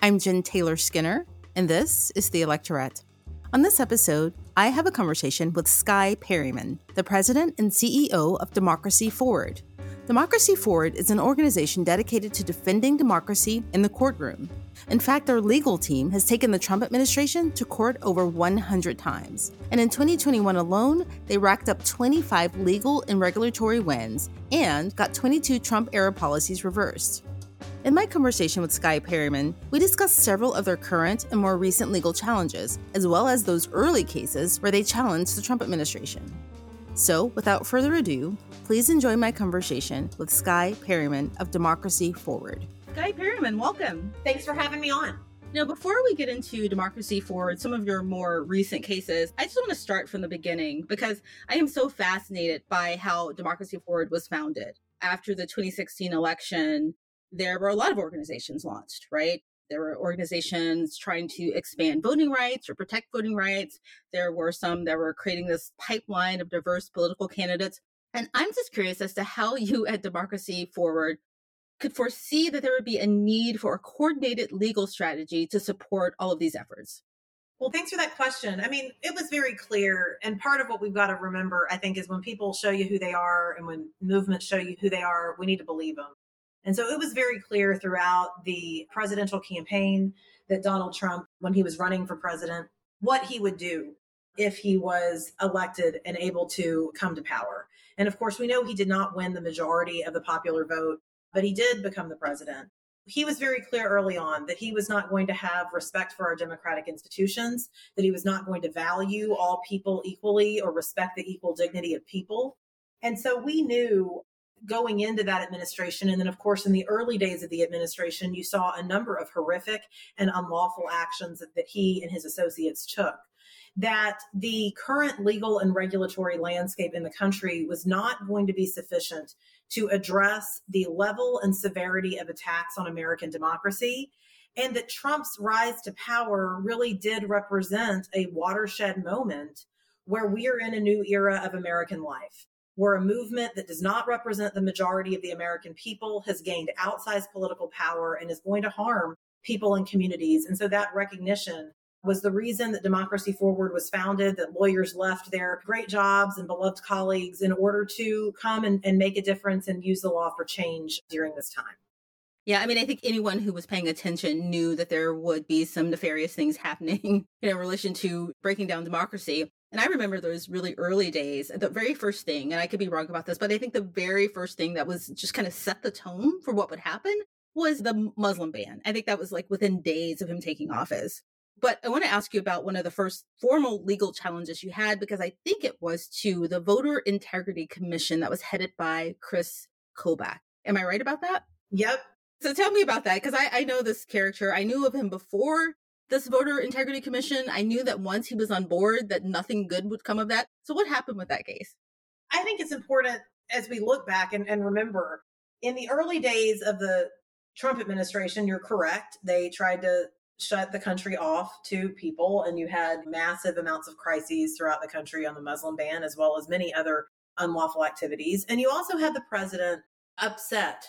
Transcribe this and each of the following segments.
I'm Jen Taylor Skinner, and this is The Electorette. On this episode, I have a conversation with Skye Perryman, the president and CEO of Democracy Forward. Democracy Forward is an organization dedicated to defending democracy in the courtroom. In fact, their legal team has taken the Trump administration to court over 100 times. And in 2021 alone, they racked up 25 legal and regulatory wins and got 22 Trump era policies reversed. In my conversation with Skye Perryman, we discussed several of their current and more recent legal challenges, as well as those early cases where they challenged the Trump administration. So, without further ado, please enjoy my conversation with Skye Perryman of Democracy Forward. Skye Perryman, welcome. Thanks for having me on. Now, before we get into Democracy Forward, some of your more recent cases, I just want to start from the beginning because I am so fascinated by how Democracy Forward was founded. After the 2016 election, there were a lot of organizations launched, right? There were organizations trying to expand voting rights or protect voting rights. There were some that were creating this pipeline of diverse political candidates. And I'm just curious as to how you at Democracy Forward could foresee that there would be a need for a coordinated legal strategy to support all of these efforts. Well, thanks for that question. I mean, it was very clear. And part of what we've got to remember, I think, is when people show you who they are and when movements show you who they are, we need to believe them. And so it was very clear throughout the presidential campaign that Donald Trump, when he was running for president, what he would do if he was elected and able to come to power. And of course, we know he did not win the majority of the popular vote, but he did become the president. He was very clear early on that he was not going to have respect for our democratic institutions, that he was not going to value all people equally or respect the equal dignity of people. And so we knew going into that administration. And then, of course, in the early days of the administration, you saw a number of horrific and unlawful actions that, that he and his associates took. That the current legal and regulatory landscape in the country was not going to be sufficient to address the level and severity of attacks on American democracy. And that Trump's rise to power really did represent a watershed moment where we are in a new era of American life where a movement that does not represent the majority of the American people has gained outsized political power and is going to harm people and communities. And so that recognition was the reason that Democracy Forward was founded, that lawyers left their great jobs and beloved colleagues in order to come and, and make a difference and use the law for change during this time. Yeah, I mean, I think anyone who was paying attention knew that there would be some nefarious things happening in relation to breaking down democracy. And I remember those really early days, the very first thing, and I could be wrong about this, but I think the very first thing that was just kind of set the tone for what would happen was the Muslim ban. I think that was like within days of him taking office. But I want to ask you about one of the first formal legal challenges you had, because I think it was to the Voter Integrity Commission that was headed by Chris Kobach. Am I right about that? Yep. So tell me about that, because I, I know this character. I knew of him before this voter integrity commission i knew that once he was on board that nothing good would come of that. So what happened with that case? I think it's important as we look back and, and remember in the early days of the trump administration you're correct they tried to shut the country off to people and you had massive amounts of crises throughout the country on the muslim ban as well as many other unlawful activities. And you also had the president upset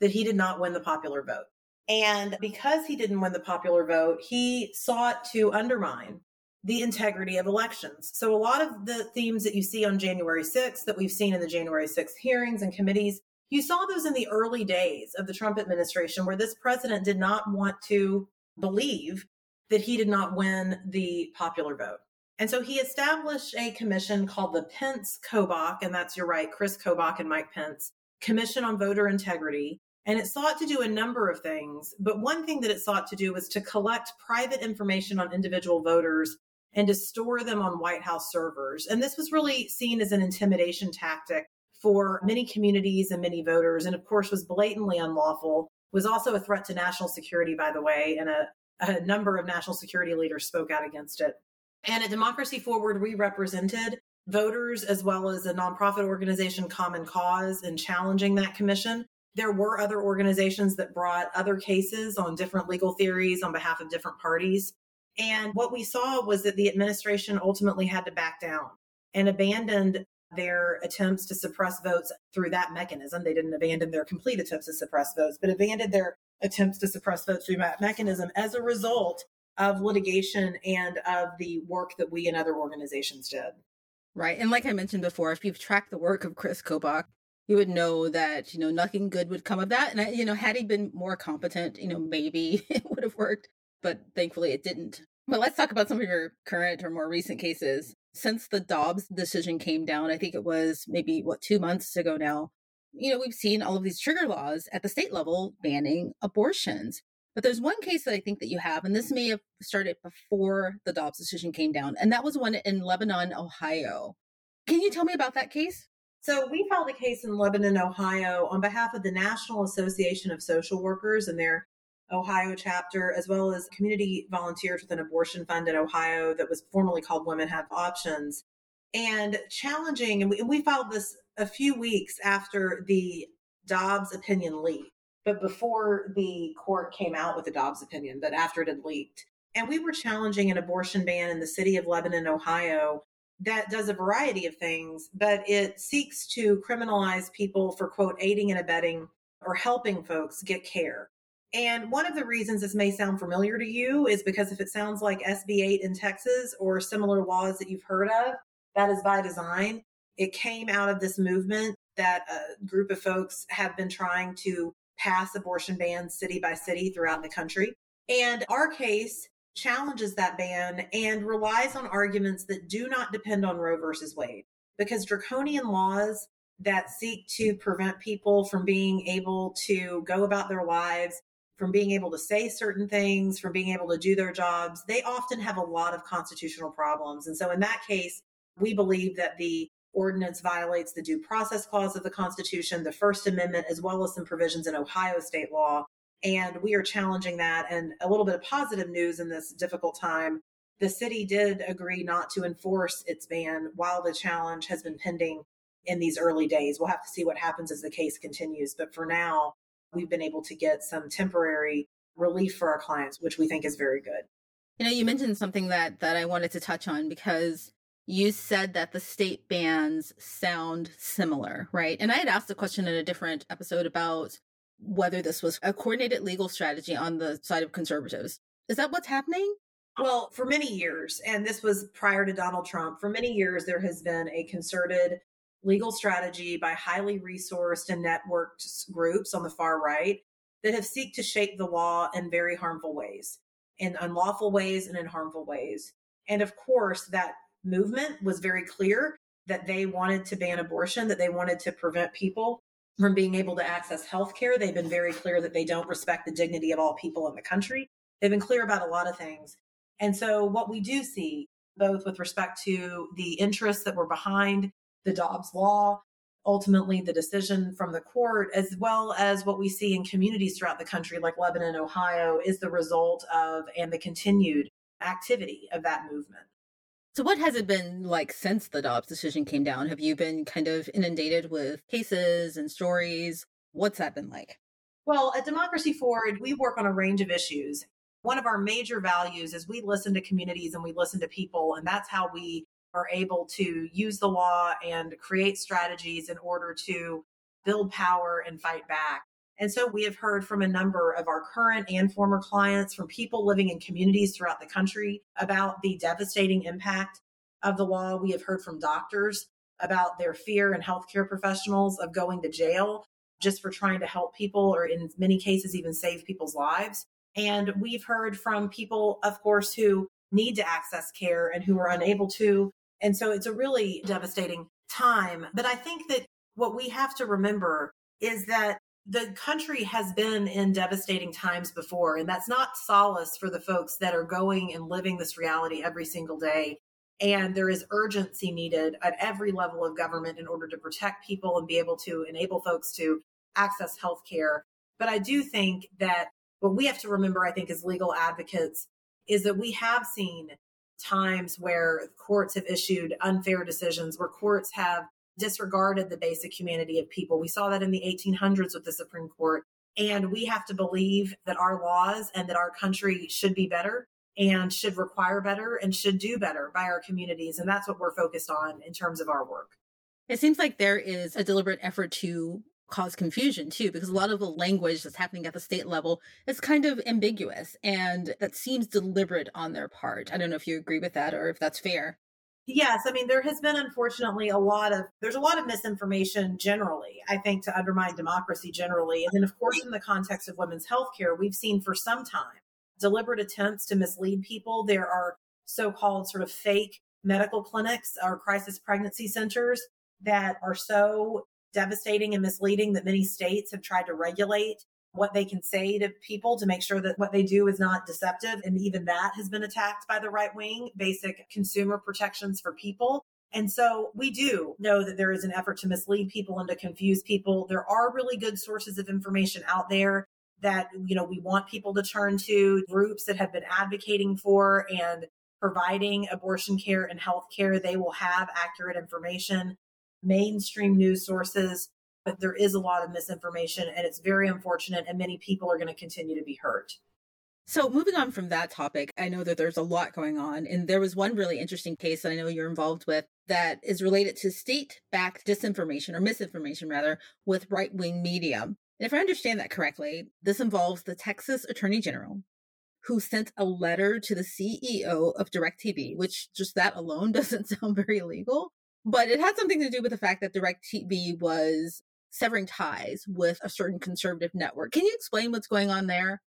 that he did not win the popular vote and because he didn't win the popular vote, he sought to undermine the integrity of elections. So, a lot of the themes that you see on January 6th, that we've seen in the January 6th hearings and committees, you saw those in the early days of the Trump administration, where this president did not want to believe that he did not win the popular vote. And so he established a commission called the Pence Kobach, and that's you're right, Chris Kobach and Mike Pence, Commission on Voter Integrity. And it sought to do a number of things. But one thing that it sought to do was to collect private information on individual voters and to store them on White House servers. And this was really seen as an intimidation tactic for many communities and many voters, and of course was blatantly unlawful, was also a threat to national security, by the way, and a, a number of national security leaders spoke out against it. And at Democracy Forward, we represented voters as well as a nonprofit organization, Common Cause, in challenging that commission there were other organizations that brought other cases on different legal theories on behalf of different parties. And what we saw was that the administration ultimately had to back down and abandoned their attempts to suppress votes through that mechanism. They didn't abandon their complete attempts to suppress votes, but abandoned their attempts to suppress votes through that mechanism as a result of litigation and of the work that we and other organizations did. Right. And like I mentioned before, if you've tracked the work of Chris Kobach, you would know that, you know, nothing good would come of that. And, I, you know, had he been more competent, you know, maybe it would have worked, but thankfully it didn't. But let's talk about some of your current or more recent cases. Since the Dobbs decision came down, I think it was maybe, what, two months ago now, you know, we've seen all of these trigger laws at the state level banning abortions. But there's one case that I think that you have, and this may have started before the Dobbs decision came down, and that was one in Lebanon, Ohio. Can you tell me about that case? So, we filed a case in Lebanon, Ohio on behalf of the National Association of Social Workers and their Ohio chapter, as well as community volunteers with an abortion fund in Ohio that was formerly called Women Have Options. And challenging, and we, we filed this a few weeks after the Dobbs opinion leaked but before the court came out with the Dobbs opinion, but after it had leaked. And we were challenging an abortion ban in the city of Lebanon, Ohio, that does a variety of things, but it seeks to criminalize people for, quote, aiding and abetting or helping folks get care. And one of the reasons this may sound familiar to you is because if it sounds like SB 8 in Texas or similar laws that you've heard of, that is by design. It came out of this movement that a group of folks have been trying to pass abortion bans city by city throughout the country. And our case challenges that ban and relies on arguments that do not depend on Roe versus Wade because draconian laws that seek to prevent people from being able to go about their lives, from being able to say certain things, from being able to do their jobs, they often have a lot of constitutional problems. And so in that case, we believe that the ordinance violates the due process clause of the Constitution, the First Amendment, as well as some provisions in Ohio state law. And we are challenging that. And a little bit of positive news in this difficult time the city did agree not to enforce its ban while the challenge has been pending in these early days. We'll have to see what happens as the case continues. But for now, we've been able to get some temporary relief for our clients, which we think is very good. You know, you mentioned something that that I wanted to touch on because you said that the state bans sound similar, right? And I had asked a question in a different episode about whether this was a coordinated legal strategy on the side of conservatives. Is that what's happening? Well, for many years, and this was prior to Donald Trump, for many years, there has been a concerted legal strategy by highly resourced and networked groups on the far right that have seek to shape the law in very harmful ways, in unlawful ways and in harmful ways. And of course, that movement was very clear that they wanted to ban abortion, that they wanted to prevent people from being able to access health care. They've been very clear that they don't respect the dignity of all people in the country. They've been clear about a lot of things. And so, what we do see, both with respect to the interests that were behind the Dobbs law, ultimately the decision from the court, as well as what we see in communities throughout the country, like Lebanon, Ohio, is the result of and the continued activity of that movement. So, what has it been like since the Dobbs decision came down? Have you been kind of inundated with cases and stories? What's that been like? Well, at Democracy Forward, we work on a range of issues. One of our major values is we listen to communities and we listen to people, and that's how we are able to use the law and create strategies in order to build power and fight back. And so we have heard from a number of our current and former clients, from people living in communities throughout the country about the devastating impact of the law. We have heard from doctors about their fear and healthcare professionals of going to jail just for trying to help people or in many cases even save people's lives. And we've heard from people, of course, who need to access care and who are unable to. And so it's a really devastating time. But I think that what we have to remember is that the country has been in devastating times before, and that's not solace for the folks that are going and living this reality every single day. And there is urgency needed at every level of government in order to protect people and be able to enable folks to access health care. But I do think that what we have to remember, I think, as legal advocates, is that we have seen times where courts have issued unfair decisions, where courts have disregarded the basic humanity of people. We saw that in the 1800s with the Supreme Court. And we have to believe that our laws and that our country should be better and should require better and should do better by our communities. And that's what we're focused on in terms of our work. It seems like there is a deliberate effort to cause confusion too, because a lot of the language that's happening at the state level is kind of ambiguous and that seems deliberate on their part. I don't know if you agree with that or if that's fair. Yes, I mean there has been unfortunately a lot of there's a lot of misinformation generally. I think to undermine democracy generally, and then of course in the context of women's health care, we've seen for some time deliberate attempts to mislead people. There are so-called sort of fake medical clinics or crisis pregnancy centers that are so devastating and misleading that many states have tried to regulate what they can say to people to make sure that what they do is not deceptive. And even that has been attacked by the right wing, basic consumer protections for people. And so we do know that there is an effort to mislead people and to confuse people. There are really good sources of information out there that, you know, we want people to turn to groups that have been advocating for and providing abortion care and health care. They will have accurate information. Mainstream news sources but there is a lot of misinformation and it's very unfortunate and many people are going to continue to be hurt. So, moving on from that topic, I know that there's a lot going on. And there was one really interesting case that I know you're involved with that is related to state backed disinformation or misinformation, rather, with right wing media. And if I understand that correctly, this involves the Texas Attorney General who sent a letter to the CEO of DirecTV, which just that alone doesn't sound very legal. But it had something to do with the fact that DirecTV was severing ties with a certain conservative network. Can you explain what's going on there?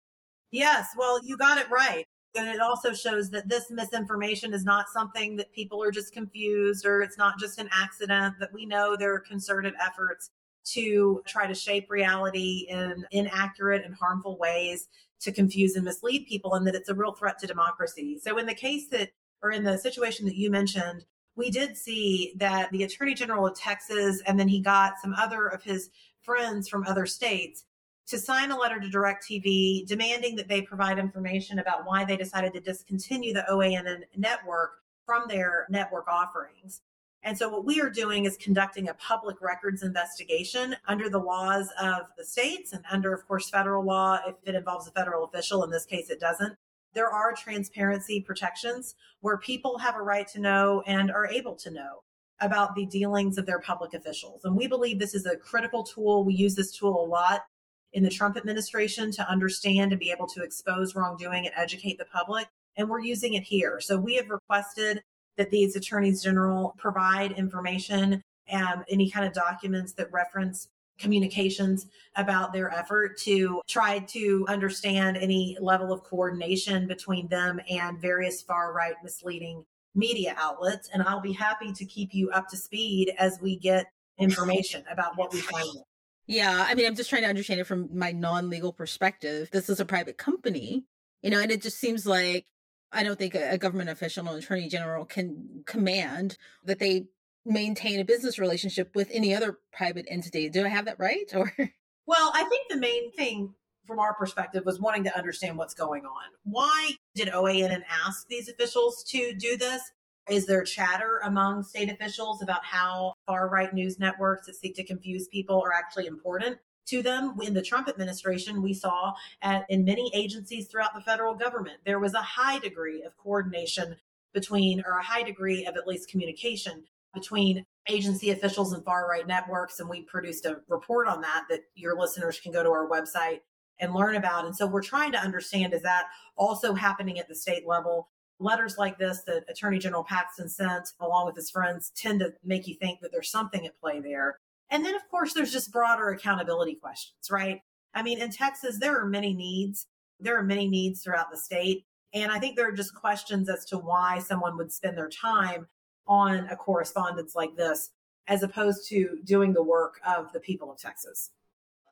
Yes, well, you got it right. And it also shows that this misinformation is not something that people are just confused or it's not just an accident, that we know there are concerted efforts to try to shape reality in inaccurate and harmful ways to confuse and mislead people, and that it's a real threat to democracy. So, in the case that, or in the situation that you mentioned, we did see that the Attorney General of Texas, and then he got some other of his friends from other states to sign a letter to DirecTV demanding that they provide information about why they decided to discontinue the OANN network from their network offerings. And so, what we are doing is conducting a public records investigation under the laws of the states and under, of course, federal law if it involves a federal official. In this case, it doesn't there are transparency protections where people have a right to know and are able to know about the dealings of their public officials. And we believe this is a critical tool. We use this tool a lot in the Trump administration to understand and be able to expose wrongdoing and educate the public. And we're using it here. So we have requested that these attorneys general provide information and any kind of documents that reference communications about their effort to try to understand any level of coordination between them and various far right misleading media outlets. And I'll be happy to keep you up to speed as we get information about what we find. Yeah, I mean, I'm just trying to understand it from my non legal perspective. This is a private company, you know, and it just seems like I don't think a, government official, an attorney general, can command that they maintain a business relationship with any other private entity. Do I have that right? Or well, I think the main thing from our perspective was wanting to understand what's going on. Why did OANN ask these officials to do this? Is there chatter among state officials about how far right news networks that seek to confuse people are actually important to them? In the Trump administration, we saw at, in many agencies throughout the federal government, there was a high degree of coordination between, or a high degree of at least communication between agency officials and far right networks. And we produced a report on that that your listeners can go to our website and learn about. And so we're trying to understand is that also happening at the state level? Letters like this that Attorney General Paxton sent along with his friends tend to make you think that there's something at play there. And then, of course, there's just broader accountability questions, right? I mean, in Texas, there are many needs. There are many needs throughout the state. And I think there are just questions as to why someone would spend their time on a correspondence like this as opposed to doing the work of the people of Texas.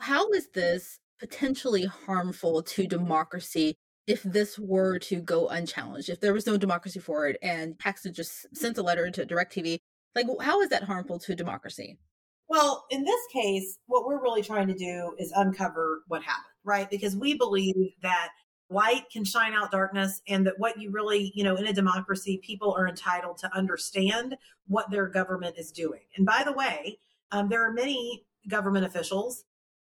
How is this potentially harmful to democracy if this were to go unchallenged? If there was no Democracy Forward and Paxton just sent a letter to DirecTV, like how is that harmful to democracy? Well, in this case, what we're really trying to do is uncover what happened, right? Because we believe that light can shine out darkness and that what you really you know in a democracy people are entitled to understand what their government is doing. And by the way um, there are many government officials.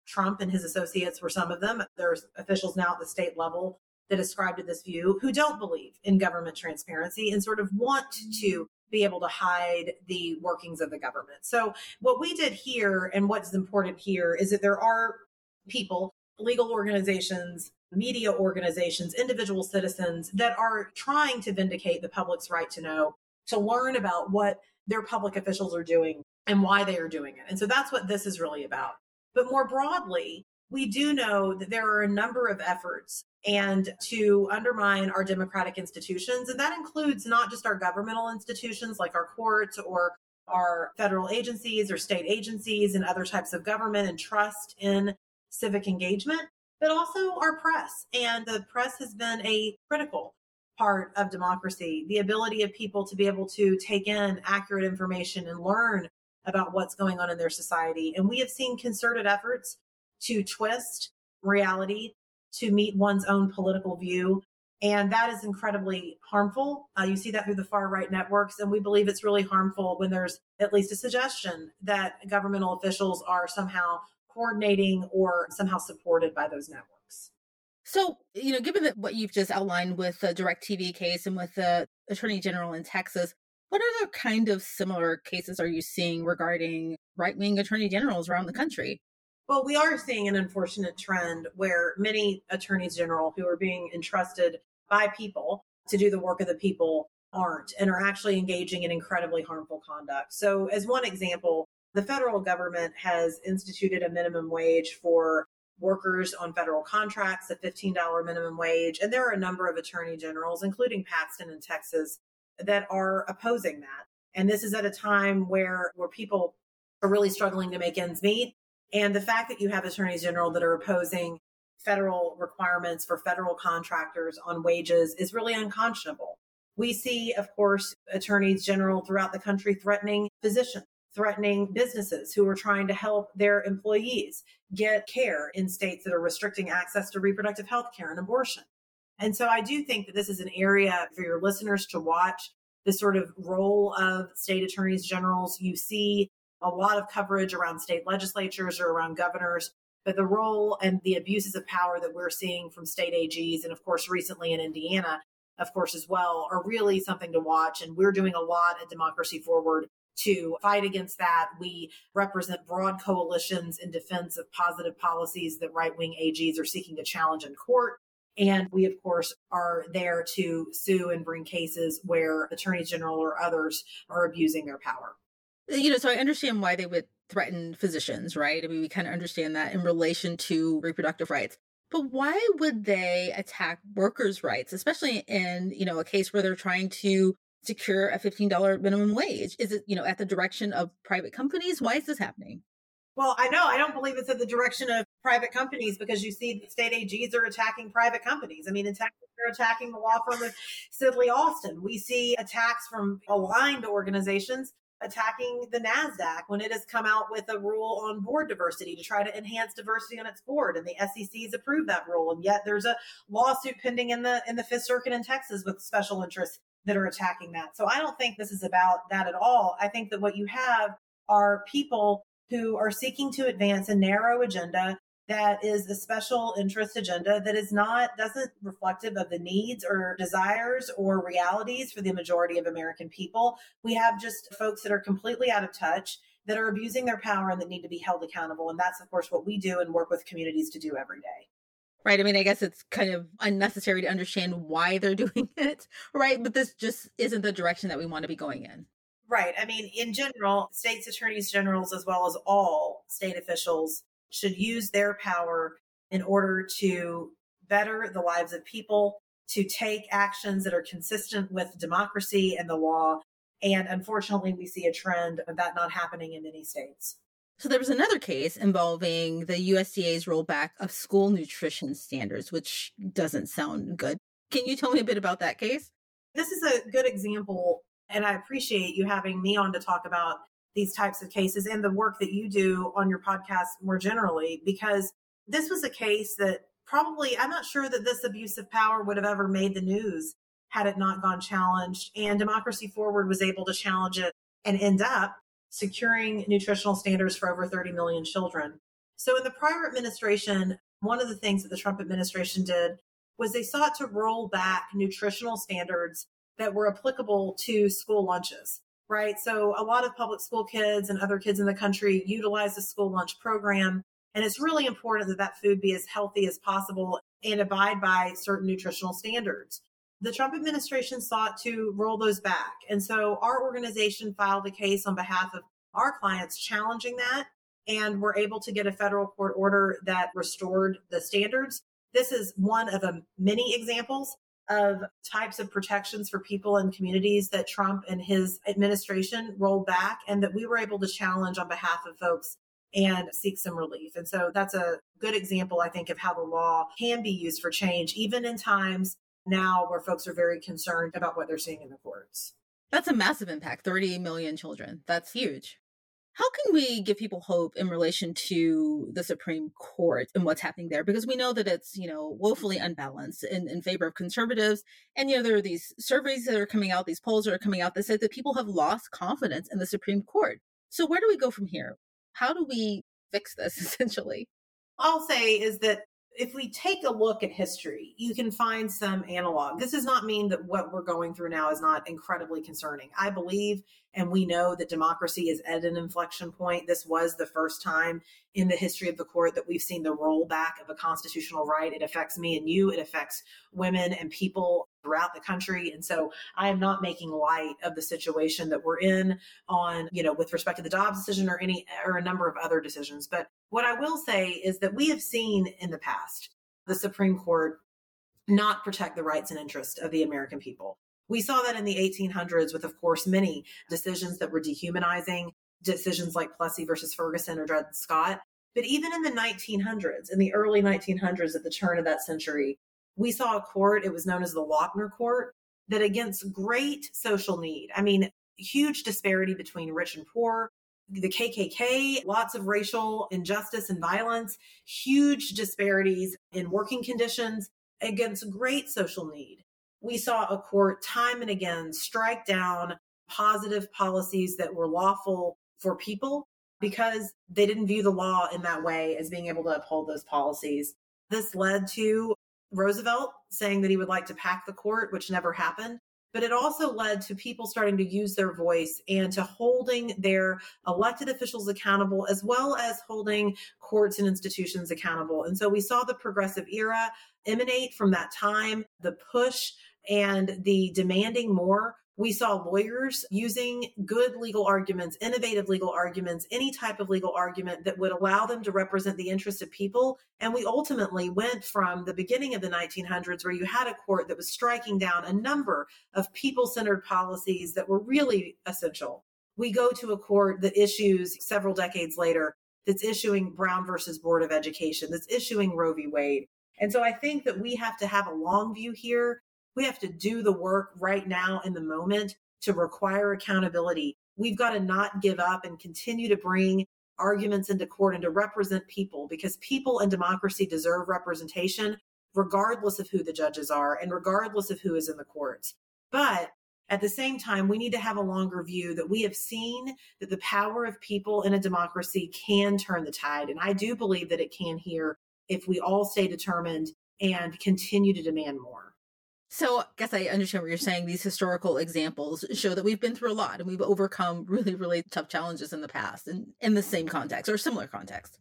Trump and his associates were some of them. There's officials now at the state level that ascribe to this view who don't believe in government transparency and sort of want to be able to hide the workings of the government. So, what we did here and what's important here is that there are people, legal organizations, media organizations, individual citizens that are trying to vindicate the public's right to know, to learn about what their public officials are doing and why they are doing it. And so that's what this is really about. But more broadly, we do know that there are a number of efforts and to undermine our democratic institutions. And that includes not just our governmental institutions like our courts or our federal agencies or state agencies and other types of government and trust in civic engagement, but also our press. And the press has been a critical part of democracy the ability of people to be able to take in accurate information and learn about what's going on in their society. And we have seen concerted efforts to twist reality to meet one's own political view. And that is incredibly harmful. Uh, you see that through the far right networks. And we believe it's really harmful when there's at least a suggestion that governmental officials are somehow coordinating or somehow supported by those networks. So, you know, given that what you've just outlined with the DirecTV case and with the Attorney General in Texas, what other kind of similar cases are you seeing regarding right wing attorney generals around the country? Well, we are seeing an unfortunate trend where many attorneys general who are being entrusted by people to do the work of the people aren't and are actually engaging in incredibly harmful conduct. So, as one example, the federal government has instituted a minimum wage for workers on federal contracts, a $15 minimum wage. And there are a number of attorney generals, including Paxton in Texas, that are opposing that. And this is at a time where, where people are really struggling to make ends meet. And the fact that you have attorneys general that are opposing federal requirements for federal contractors on wages is really unconscionable. We see, of course, attorneys general throughout the country threatening physicians threatening businesses who are trying to help their employees get care in states that are restricting access to reproductive health care and abortion. And so I do think that this is an area for your listeners to watch the sort of role of state attorneys generals. You see a lot of coverage around state legislatures or around governors, but the role and the abuses of power that we're seeing from state AGs, and of course, recently in Indiana, of course, as well, are really something to watch. And we're doing a lot at Democracy Forward to fight against that. We represent broad coalitions in defense of positive policies that right wing AGs are seeking to challenge in court. And we, of course, are there to sue and bring cases where attorneys general or others are abusing their power. You know, so I understand why they would threaten physicians, right? I mean, we kind of understand that in relation to reproductive rights. But why would they attack workers' rights, especially in, you know, a case where they're trying to secure a $15 minimum wage? Is it, you know, at the direction of private companies? Why is this happening? Well, I know I don't believe it's at the direction of private companies because you see the state AGs are attacking private companies. I mean, in Texas, they're attacking the law firm of Sidley Austin. We see attacks from aligned organizations attacking the NASDAQ when it has come out with a rule on board diversity to try to enhance diversity on its board. And the SEC has approved that rule. And yet there's a lawsuit pending in the in the Fifth Circuit in Texas with special interests that are attacking that. So I don't think this is about that at all. I think that what you have are people who are seeking to advance a narrow agenda that is a special interest agenda that is not doesn't reflective of the needs or desires or realities for the majority of American people. We have just folks that are completely out of touch that are abusing their power and that need to be held accountable and that's of course what we do and work with communities to do every day. Right. I mean, I guess it's kind of unnecessary to understand why they're doing it, right? But this just isn't the direction that we want to be going in. Right. I mean, in general, states attorneys generals, as well as all state officials, should use their power in order to better the lives of people, to take actions that are consistent with democracy and the law. And unfortunately, we see a trend of that not happening in many states. So there was another case involving the USDA's rollback of school nutrition standards, which doesn't sound good. Can you tell me a bit about that case? This is a good example, and I appreciate you having me on to talk about these types of cases and the work that you do on your podcast more generally, because this was a case that probably, I'm not sure that this abuse of power would have ever made the news had it not gone challenged. And Democracy Forward was able to challenge it and end up securing nutritional standards for over 30 million children. So, in the prior administration, one of the things that the Trump administration did was they sought to roll back nutritional standards that were applicable to school lunches, right? So a lot of public school kids and other kids in the country utilize the school lunch program. And it's really important that that food be as healthy as possible and abide by certain nutritional standards. The Trump administration sought to roll those back. And so our organization filed a case on behalf of our clients challenging that. And we're able to get a federal court order that restored the standards. This is one of a many examples of types of protections for people and communities that Trump and his administration rolled back and that we were able to challenge on behalf of folks and seek some relief. And so that's a good example, I think, of how the law can be used for change, even in times now where folks are very concerned about what they're seeing in the courts. That's a massive impact 30 million children. That's huge. How can we give people hope in relation to the Supreme Court and what's happening there? Because we know that it's, you know, woefully unbalanced in, in favor of conservatives. And, you know, there are these surveys that are coming out, these polls that are coming out that say that people have lost confidence in the Supreme Court. So where do we go from here? How do we fix this essentially? I'll say is that if we take a look at history, you can find some analog. This does not mean that what we're going through now is not incredibly concerning. I believe and we know that democracy is at an inflection point. This was the first time in the history of the court that we've seen the rollback of a constitutional right. It affects me and you, it affects women and people throughout the country. And so I am not making light of the situation that we're in on, you know, with respect to the Dobbs decision or any or a number of other decisions. But what I will say is that we have seen in the past the Supreme Court not protect the rights and interests of the American people. We saw that in the 1800s with, of course, many decisions that were dehumanizing, decisions like Plessy versus Ferguson or Dred Scott. But even in the 1900s, in the early 1900s, at the turn of that century, we saw a court, it was known as the Lochner Court, that against great social need, I mean, huge disparity between rich and poor, the KKK, lots of racial injustice and violence, huge disparities in working conditions against great social need. We saw a court time and again strike down positive policies that were lawful for people because they didn't view the law in that way as being able to uphold those policies. This led to Roosevelt saying that he would like to pack the court, which never happened but it also led to people starting to use their voice and to holding their elected officials accountable as well as holding courts and institutions accountable. And so we saw the progressive era emanate from that time, the push and the demanding more we saw lawyers using good legal arguments, innovative legal arguments, any type of legal argument that would allow them to represent the interests of people. And we ultimately went from the beginning of the 1900s, where you had a court that was striking down a number of people centered policies that were really essential. We go to a court that issues several decades later that's issuing Brown versus Board of Education, that's issuing Roe v. Wade. And so I think that we have to have a long view here we have to do the work right now in the moment to require accountability. We've got to not give up and continue to bring arguments into court and to represent people because people and democracy deserve representation regardless of who the judges are and regardless of who is in the courts. But at the same time, we need to have a longer view that we have seen that the power of people in a democracy can turn the tide. And I do believe that it can here if we all stay determined and continue to demand more. So, I guess I understand what you're saying. These historical examples show that we've been through a lot and we've overcome really, really tough challenges in the past and in the same context or similar context.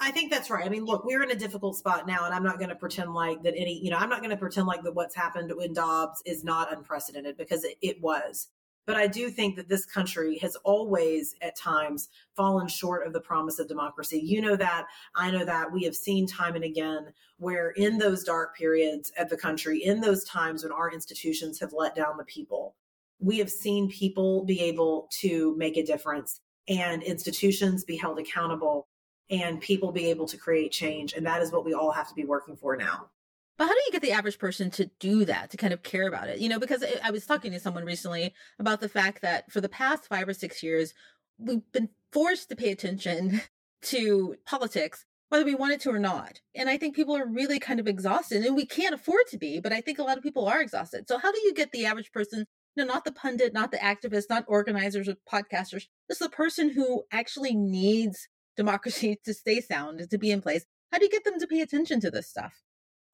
I think that's right. I mean, look, we're in a difficult spot now, and I'm not going to pretend like that any, you know, I'm not going to pretend like that what's happened in Dobbs is not unprecedented because it, it was. But I do think that this country has always, at times, fallen short of the promise of democracy. You know that. I know that. We have seen time and again where, in those dark periods of the country, in those times when our institutions have let down the people, we have seen people be able to make a difference and institutions be held accountable and people be able to create change. And that is what we all have to be working for now. But how do you get the average person to do that, to kind of care about it? You know, because I was talking to someone recently about the fact that for the past five or six years, we've been forced to pay attention to politics, whether we wanted to or not. And I think people are really kind of exhausted and we can't afford to be, but I think a lot of people are exhausted. So how do you get the average person, know, not the pundit, not the activist, not organizers or podcasters, just the person who actually needs democracy to stay sound and to be in place? How do you get them to pay attention to this stuff?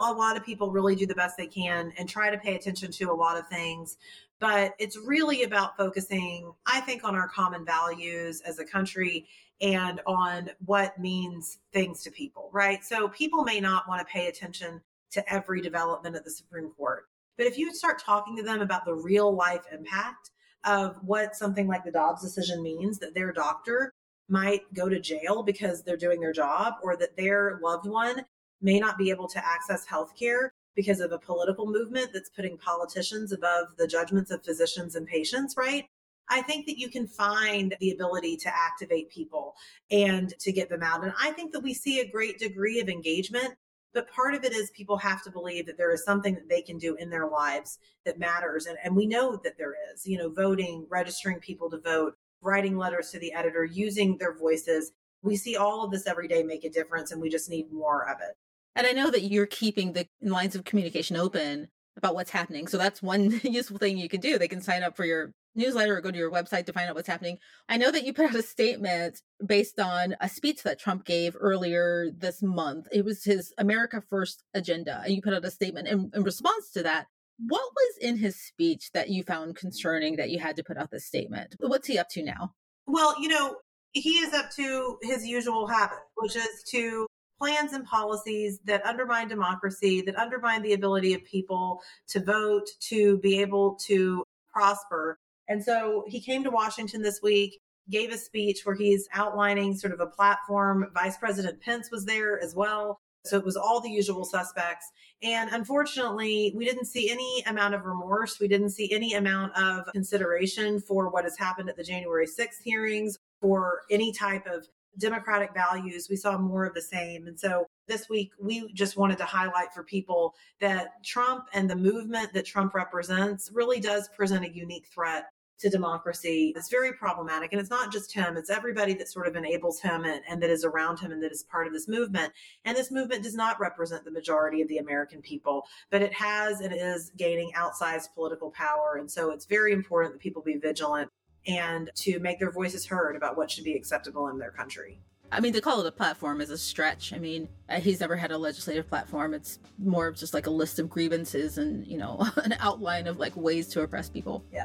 A lot of people really do the best they can and try to pay attention to a lot of things. But it's really about focusing, I think, on our common values as a country and on what means things to people, right? So people may not want to pay attention to every development at the Supreme Court. But if you start talking to them about the real life impact of what something like the Dobbs decision means, that their doctor might go to jail because they're doing their job, or that their loved one may not be able to access health care because of a political movement that's putting politicians above the judgments of physicians and patients, right? I think that you can find the ability to activate people and to get them out. And I think that we see a great degree of engagement but part of it is people have to believe that there is something that they can do in their lives that matters. And, and we know that there is, you know, voting, registering people to vote, writing letters to the editor, using their voices. We see all of this every day make a difference, and we just need more of it. And I know that you're keeping the lines of communication open about what's happening. So that's one useful thing you can do. They can sign up for your newsletter or go to your website to find out what's happening. I know that you put out a statement based on a speech that Trump gave earlier this month. It was his America First agenda. And you put out a statement in, in response to that. What was in his speech that you found concerning that you had to put out this statement? What's he up to now? Well, you know, he is up to his usual habit, which is to plans and policies that undermine democracy, that undermine the ability of people to vote, to be able to prosper. And so he came to Washington this week, gave a speech where he's outlining sort of a platform. Vice President Pence was there as well. So it was all the usual suspects. And unfortunately, we didn't see any amount of remorse. We didn't see any amount of consideration for what has happened at the January 6th hearings, for any type of democratic values. We saw more of the same. And so this week, we just wanted to highlight for people that Trump and the movement that Trump represents really does present a unique threat to democracy It's very problematic. And it's not just him, it's everybody that sort of enables him and, and, that is around him and that is part of this movement. And this movement does not represent the majority of the American people, but it has and is gaining outsized political power. And so it's very important that people be vigilant and to make their voices heard about what should be acceptable in their country. I mean, to call it a platform is a stretch. I mean, uh, he's never had a legislative platform. It's more of just like a list of grievances and, you know, an outline of like ways to oppress people. Yeah.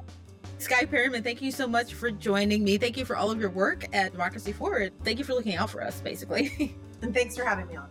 Skye Perryman, thank you so much for joining me. Thank you for all of your work at Democracy Forward. Thank you for looking out for us, basically. and thanks for having me on.